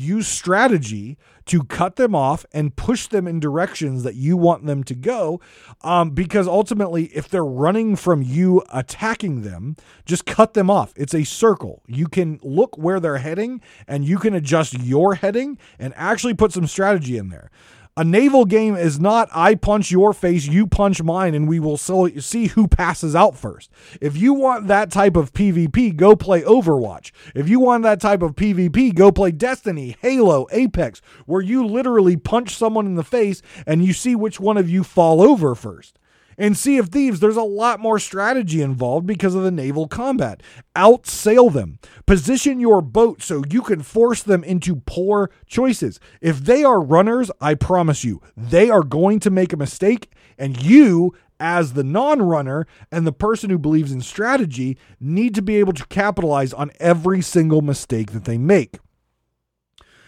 use strategy to cut them off and push them in directions that you want them to go. Um, because ultimately, if they're running from you attacking them, just cut them off. It's a circle. You can look where they're heading and you can adjust your heading and actually put some strategy in there. A naval game is not I punch your face, you punch mine, and we will see who passes out first. If you want that type of PvP, go play Overwatch. If you want that type of PvP, go play Destiny, Halo, Apex, where you literally punch someone in the face and you see which one of you fall over first. In Sea of Thieves, there's a lot more strategy involved because of the naval combat. Outsail them. Position your boat so you can force them into poor choices. If they are runners, I promise you, they are going to make a mistake, and you, as the non runner and the person who believes in strategy, need to be able to capitalize on every single mistake that they make.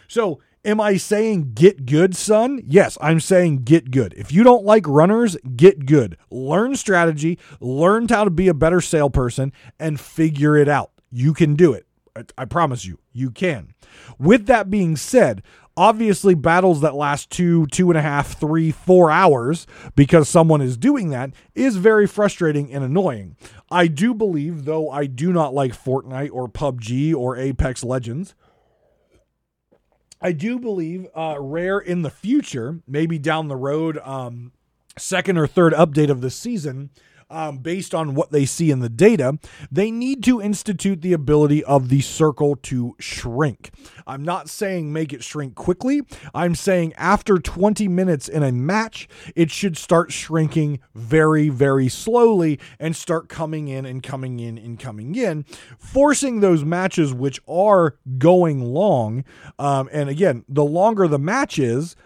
So, Am I saying get good, son? Yes, I'm saying get good. If you don't like runners, get good. Learn strategy, learn how to be a better salesperson, and figure it out. You can do it. I promise you, you can. With that being said, obviously battles that last two, two and a half, three, four hours because someone is doing that is very frustrating and annoying. I do believe, though I do not like Fortnite or PUBG or Apex Legends, I do believe uh, Rare in the future, maybe down the road, um, second or third update of the season, um, based on what they see in the data, they need to institute the ability of the circle to shrink. I'm not saying make it shrink quickly. I'm saying after 20 minutes in a match, it should start shrinking very, very slowly and start coming in and coming in and coming in, forcing those matches which are going long. Um, and again, the longer the match is,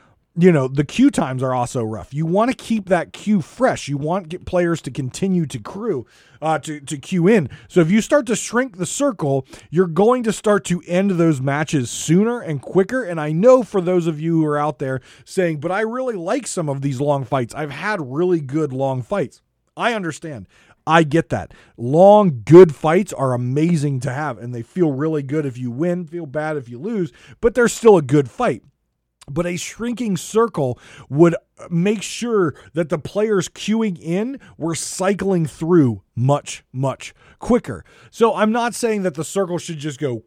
you know the queue times are also rough. You want to keep that queue fresh. You want players to continue to crew uh, to to queue in. So if you start to shrink the circle, you're going to start to end those matches sooner and quicker. And I know for those of you who are out there saying, "But I really like some of these long fights. I've had really good long fights." I understand. I get that. Long, good fights are amazing to have, and they feel really good if you win, feel bad if you lose, but they're still a good fight but a shrinking circle would make sure that the players queuing in were cycling through much, much quicker. So I'm not saying that the circle should just go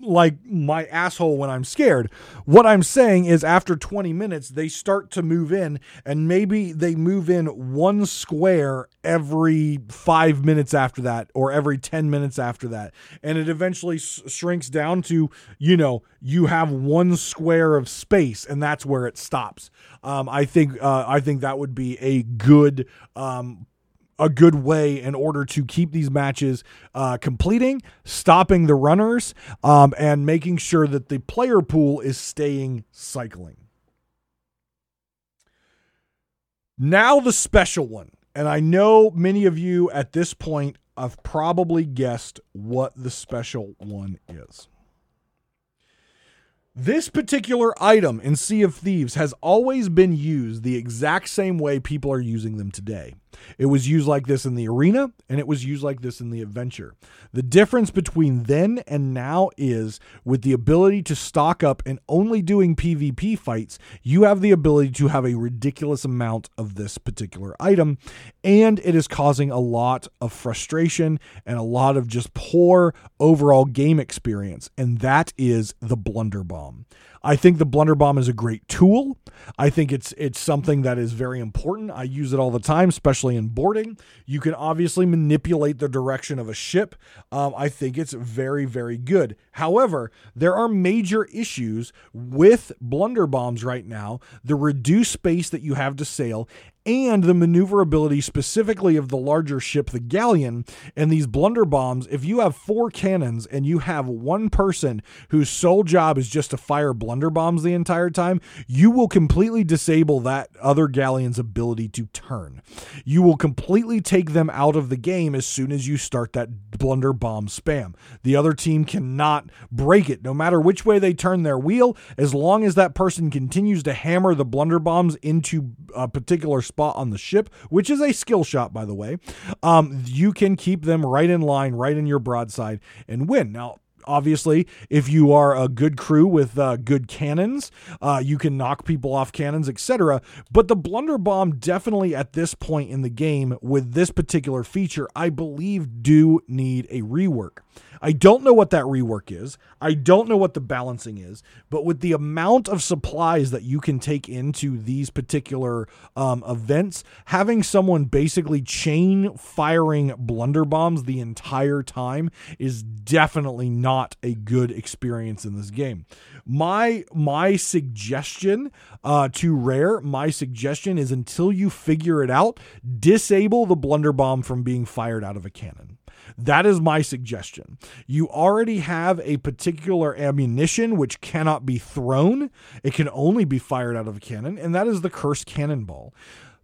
like my asshole when I'm scared. What I'm saying is after 20 minutes, they start to move in, and maybe they move in one square every five minutes after that, or every 10 minutes after that. And it eventually s- shrinks down to, you know, you have one square of space, and that's where it stops. Um, I think uh, I think that would be a good um, a good way in order to keep these matches uh, completing, stopping the runners, um, and making sure that the player pool is staying cycling. Now, the special one. And I know many of you at this point have probably guessed what the special one is. This particular item in Sea of Thieves has always been used the exact same way people are using them today. It was used like this in the arena, and it was used like this in the adventure. The difference between then and now is with the ability to stock up and only doing PvP fights, you have the ability to have a ridiculous amount of this particular item, and it is causing a lot of frustration and a lot of just poor overall game experience, and that is the Blunder Bomb. I think the blunder bomb is a great tool. I think it's it's something that is very important. I use it all the time, especially in boarding. You can obviously manipulate the direction of a ship. Um, I think it's very very good. However, there are major issues with blunder bombs right now. The reduced space that you have to sail and the maneuverability specifically of the larger ship, the galleon, and these blunder bombs. If you have four cannons and you have one person whose sole job is just to fire blunder bombs the entire time, you will completely disable that other galleon's ability to turn. You will completely take them out of the game as soon as you start that blunder bomb spam. The other team cannot break it, no matter which way they turn their wheel, as long as that person continues to hammer the blunder bombs into a particular spot on the ship, which is a skill shot, by the way, um, you can keep them right in line, right in your broadside, and win. Now, obviously if you are a good crew with uh, good cannons uh, you can knock people off cannons etc but the blunder bomb definitely at this point in the game with this particular feature i believe do need a rework I don't know what that rework is. I don't know what the balancing is, but with the amount of supplies that you can take into these particular um, events, having someone basically chain firing blunder bombs the entire time is definitely not a good experience in this game. My my suggestion uh, to Rare, my suggestion is until you figure it out, disable the blunder bomb from being fired out of a cannon. That is my suggestion. You already have a particular ammunition which cannot be thrown, it can only be fired out of a cannon, and that is the cursed cannonball.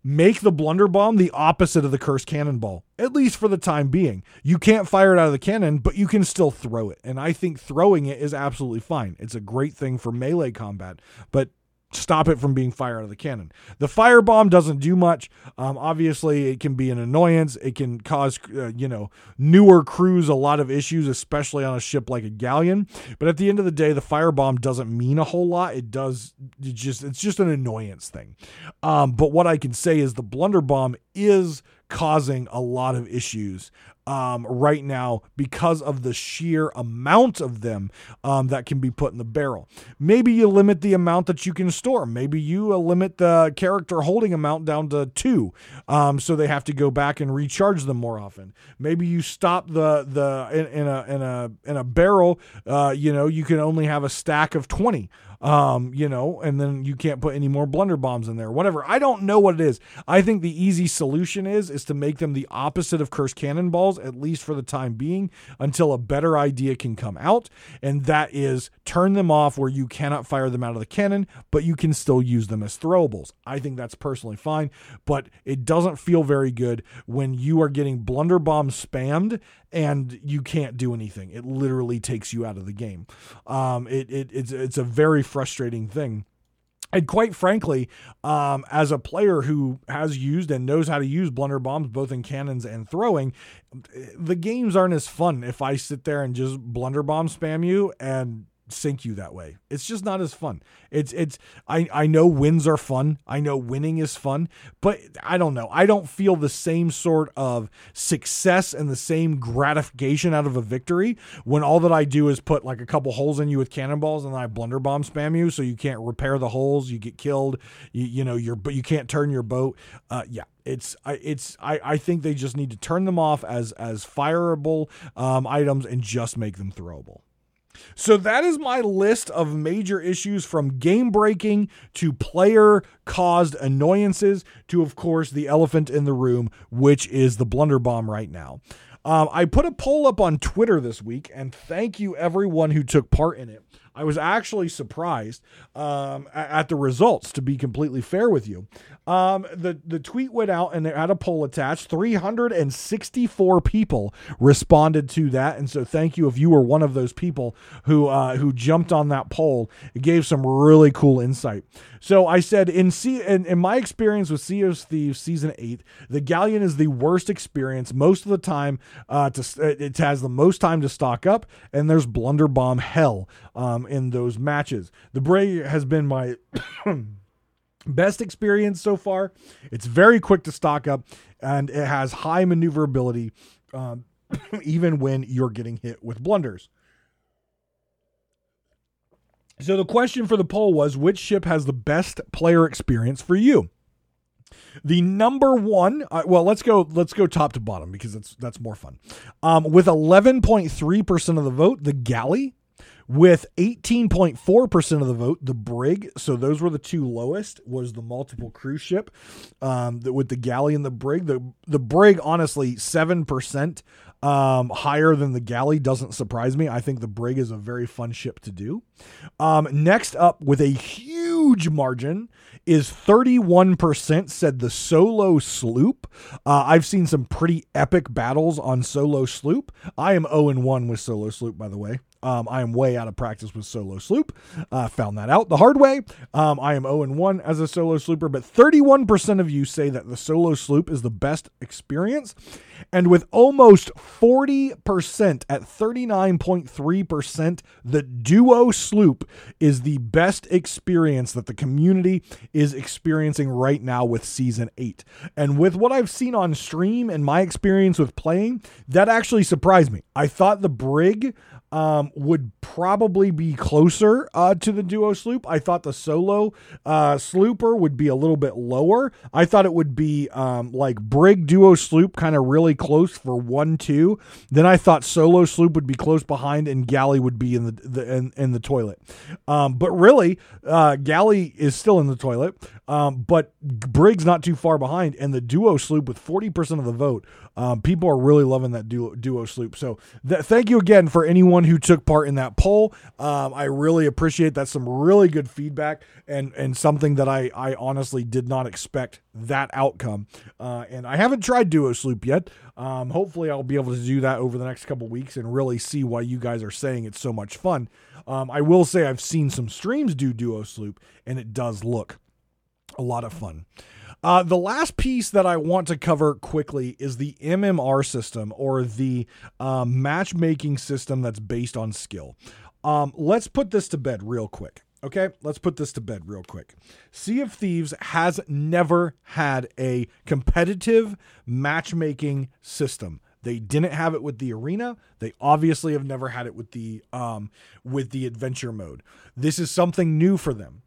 Make the blunder bomb the opposite of the cursed cannonball, at least for the time being. You can't fire it out of the cannon, but you can still throw it. And I think throwing it is absolutely fine. It's a great thing for melee combat, but stop it from being fired out of the cannon. The firebomb doesn't do much. Um, obviously, it can be an annoyance. It can cause uh, you know newer crews a lot of issues, especially on a ship like a galleon. But at the end of the day, the firebomb doesn't mean a whole lot. It does. It just it's just an annoyance thing. Um, but what I can say is the blunder bomb is causing a lot of issues um, right now because of the sheer amount of them um, that can be put in the barrel. Maybe you limit the amount that you can store. Maybe you uh, limit the character holding amount down to two, um, so they have to go back and recharge them more often. Maybe you stop the the in, in a in a in a barrel. Uh, you know, you can only have a stack of twenty um, you know, and then you can't put any more blunder bombs in there, whatever. I don't know what it is. I think the easy solution is is to make them the opposite of cursed cannonballs, at least for the time being, until a better idea can come out, and that is turn them off where you cannot fire them out of the cannon, but you can still use them as throwables. I think that's personally fine, but it doesn't feel very good when you are getting blunder bombs spammed and you can't do anything. It literally takes you out of the game. Um, it, it it's it's a very frustrating thing. And quite frankly, um, as a player who has used and knows how to use blunder bombs both in cannons and throwing, the games aren't as fun if I sit there and just blunder bomb spam you and sink you that way. It's just not as fun. It's it's I I know wins are fun. I know winning is fun, but I don't know. I don't feel the same sort of success and the same gratification out of a victory when all that I do is put like a couple holes in you with cannonballs and then I blunder bomb spam you so you can't repair the holes, you get killed, you you know, you're but you can't turn your boat. Uh yeah, it's I it's I, I think they just need to turn them off as as fireable um, items and just make them throwable. So that is my list of major issues from game breaking to player caused annoyances to, of course, the elephant in the room, which is the blunder bomb right now. Um, I put a poll up on Twitter this week, and thank you everyone who took part in it. I was actually surprised um, at the results, to be completely fair with you. Um, the the tweet went out and it had a poll attached. 364 people responded to that, and so thank you if you were one of those people who uh, who jumped on that poll. It gave some really cool insight. So I said in C in, in my experience with Sea of Thieves season eight, the galleon is the worst experience most of the time. Uh, to it has the most time to stock up, and there's blunderbomb hell um, in those matches. The Bray has been my Best experience so far. It's very quick to stock up and it has high maneuverability, um, even when you're getting hit with blunders. So the question for the poll was which ship has the best player experience for you? The number one, uh, well, let's go. Let's go top to bottom because that's that's more fun. Um, with eleven point three percent of the vote, the galley with 18.4% of the vote the brig so those were the two lowest was the multiple cruise ship um, the, with the galley and the brig. The the brig honestly 7% um, higher than the galley doesn't surprise me. I think the brig is a very fun ship to do. Um, next up with a huge margin is 31% said the solo sloop. Uh, i've seen some pretty epic battles on solo sloop. I am 0 1 with solo sloop by the way um, I am way out of practice with solo sloop. Uh, found that out the hard way. Um, I am 0 and 1 as a solo slooper, but 31% of you say that the solo sloop is the best experience. And with almost 40% at 39.3%, the duo sloop is the best experience that the community is experiencing right now with season 8. And with what I've seen on stream and my experience with playing, that actually surprised me. I thought the brig um, would probably be closer uh, to the duo sloop. I thought the solo uh, slooper would be a little bit lower. I thought it would be um, like brig duo sloop, kind of really close for one two. Then I thought solo sloop would be close behind, and galley would be in the, the in, in the toilet. Um, but really, uh, galley is still in the toilet. Um, but Brig's not too far behind, and the duo sloop with 40% of the vote. Um, people are really loving that duo, duo sloop. So th- thank you again for anyone who took part in that poll. Um, I really appreciate that. Some really good feedback and and something that I I honestly did not expect that outcome. Uh, and I haven't tried duo sloop yet. Um, hopefully, I'll be able to do that over the next couple weeks and really see why you guys are saying it's so much fun. Um, I will say I've seen some streams do duo sloop, and it does look a lot of fun. Uh, the last piece that I want to cover quickly is the MMR system or the um, matchmaking system that's based on skill. Um, let's put this to bed real quick. Okay, let's put this to bed real quick. Sea of Thieves has never had a competitive matchmaking system. They didn't have it with the arena. They obviously have never had it with the um, with the adventure mode. This is something new for them.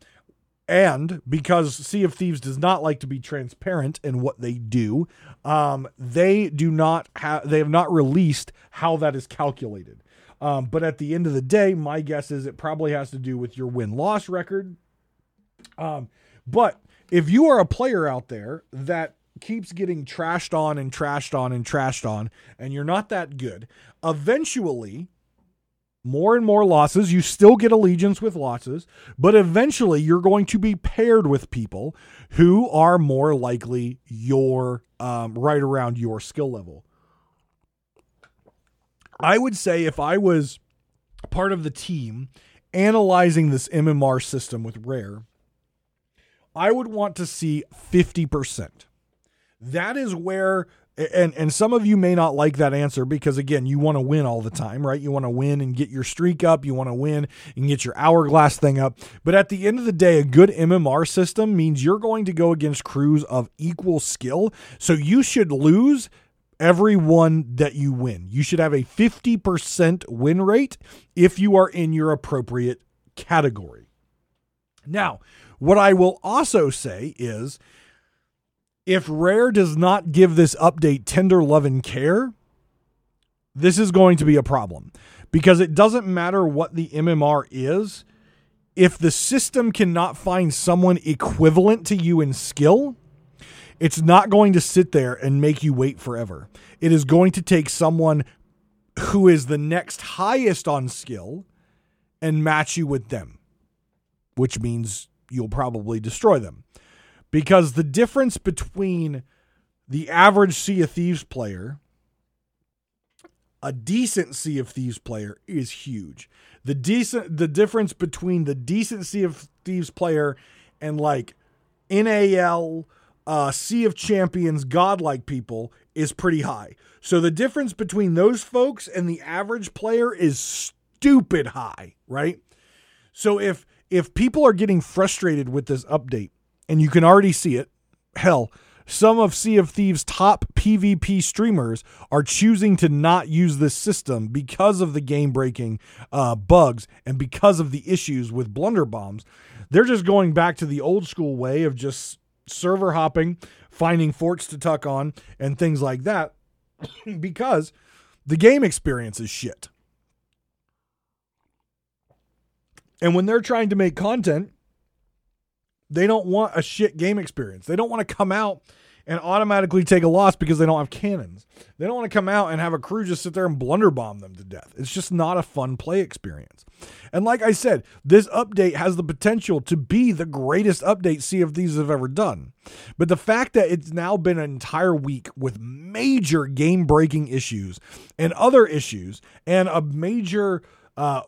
And because Sea of Thieves does not like to be transparent in what they do, um, they do not have they have not released how that is calculated. Um, but at the end of the day, my guess is it probably has to do with your win loss record. Um, but if you are a player out there that keeps getting trashed on and trashed on and trashed on, and you're not that good, eventually more and more losses. You still get allegiance with losses, but eventually you're going to be paired with people who are more likely your um, right around your skill level. I would say if I was part of the team analyzing this MMR system with Rare, I would want to see 50%. That is where and and some of you may not like that answer because again you want to win all the time right? You want to win and get your streak up. You want to win and get your hourglass thing up. But at the end of the day a good mmr system means you're going to go against crews of equal skill. So you should lose every one that you win. You should have a 50% win rate if you are in your appropriate category. Now what i will also say is if Rare does not give this update tender love and care, this is going to be a problem because it doesn't matter what the MMR is. If the system cannot find someone equivalent to you in skill, it's not going to sit there and make you wait forever. It is going to take someone who is the next highest on skill and match you with them, which means you'll probably destroy them because the difference between the average Sea of Thieves player, a decent Sea of Thieves player, is huge. The decent, the difference between the decent Sea of Thieves player and like NAL, uh, Sea of Champions, godlike people is pretty high. So the difference between those folks and the average player is stupid high, right? So if if people are getting frustrated with this update and you can already see it. Hell, some of Sea of Thieves' top PvP streamers are choosing to not use this system because of the game breaking uh, bugs and because of the issues with blunder bombs. They're just going back to the old school way of just server hopping, finding forts to tuck on, and things like that because the game experience is shit. And when they're trying to make content, they don't want a shit game experience. They don't want to come out and automatically take a loss because they don't have cannons. They don't want to come out and have a crew just sit there and blunder bomb them to death. It's just not a fun play experience. And like I said, this update has the potential to be the greatest update Sea of Thieves have ever done. But the fact that it's now been an entire week with major game breaking issues and other issues and a major uh,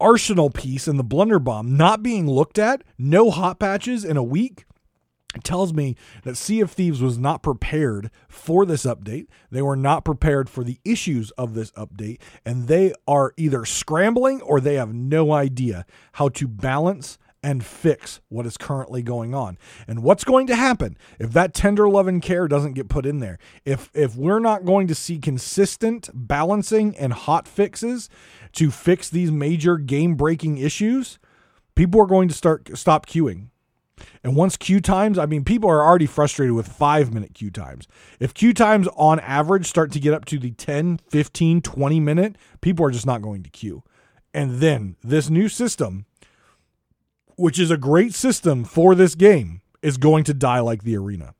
arsenal piece in the blunder bomb not being looked at, no hot patches in a week, tells me that Sea of Thieves was not prepared for this update. They were not prepared for the issues of this update, and they are either scrambling or they have no idea how to balance and fix what is currently going on. And what's going to happen if that tender love and care doesn't get put in there? If if we're not going to see consistent balancing and hot fixes to fix these major game-breaking issues, people are going to start stop queuing. And once queue times, I mean, people are already frustrated with five minute queue times. If queue times on average start to get up to the 10, 15, 20 minute, people are just not going to queue. And then this new system which is a great system for this game, is going to die like the arena.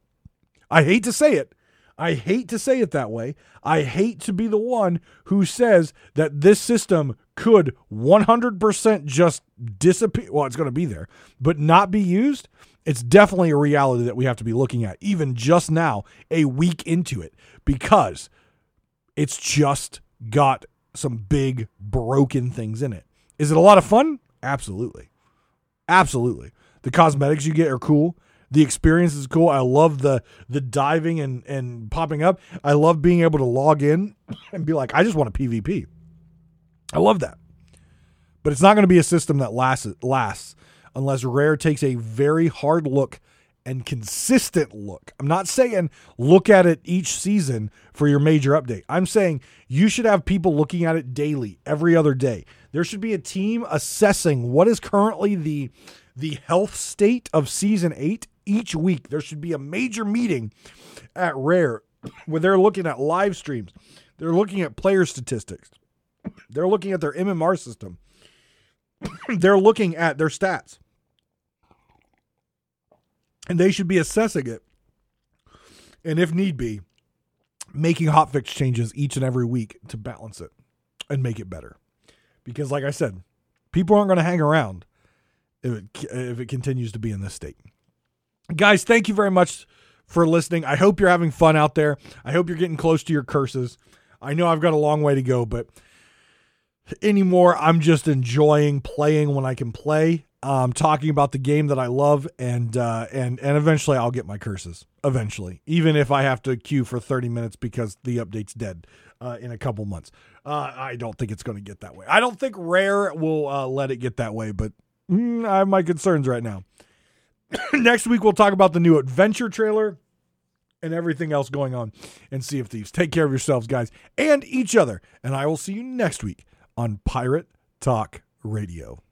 I hate to say it. I hate to say it that way. I hate to be the one who says that this system could 100% just disappear. Well, it's going to be there, but not be used. It's definitely a reality that we have to be looking at, even just now, a week into it, because it's just got some big broken things in it. Is it a lot of fun? Absolutely. Absolutely. The cosmetics you get are cool. The experience is cool. I love the the diving and and popping up. I love being able to log in and be like, I just want a PvP. I love that. But it's not going to be a system that lasts lasts unless Rare takes a very hard look and consistent look. I'm not saying look at it each season for your major update. I'm saying you should have people looking at it daily, every other day. There should be a team assessing what is currently the the health state of season 8 each week. There should be a major meeting at Rare where they're looking at live streams. They're looking at player statistics. They're looking at their MMR system. they're looking at their stats and they should be assessing it. And if need be, making hotfix changes each and every week to balance it and make it better. Because, like I said, people aren't going to hang around if it, if it continues to be in this state. Guys, thank you very much for listening. I hope you're having fun out there. I hope you're getting close to your curses. I know I've got a long way to go, but anymore, I'm just enjoying playing when I can play um, talking about the game that I love, and uh, and and eventually I'll get my curses. Eventually, even if I have to queue for 30 minutes because the update's dead uh, in a couple months. Uh, I don't think it's going to get that way. I don't think Rare will uh, let it get that way, but mm, I have my concerns right now. Next week we'll talk about the new adventure trailer and everything else going on and Sea of Thieves. Take care of yourselves, guys, and each other. And I will see you next week on Pirate Talk Radio.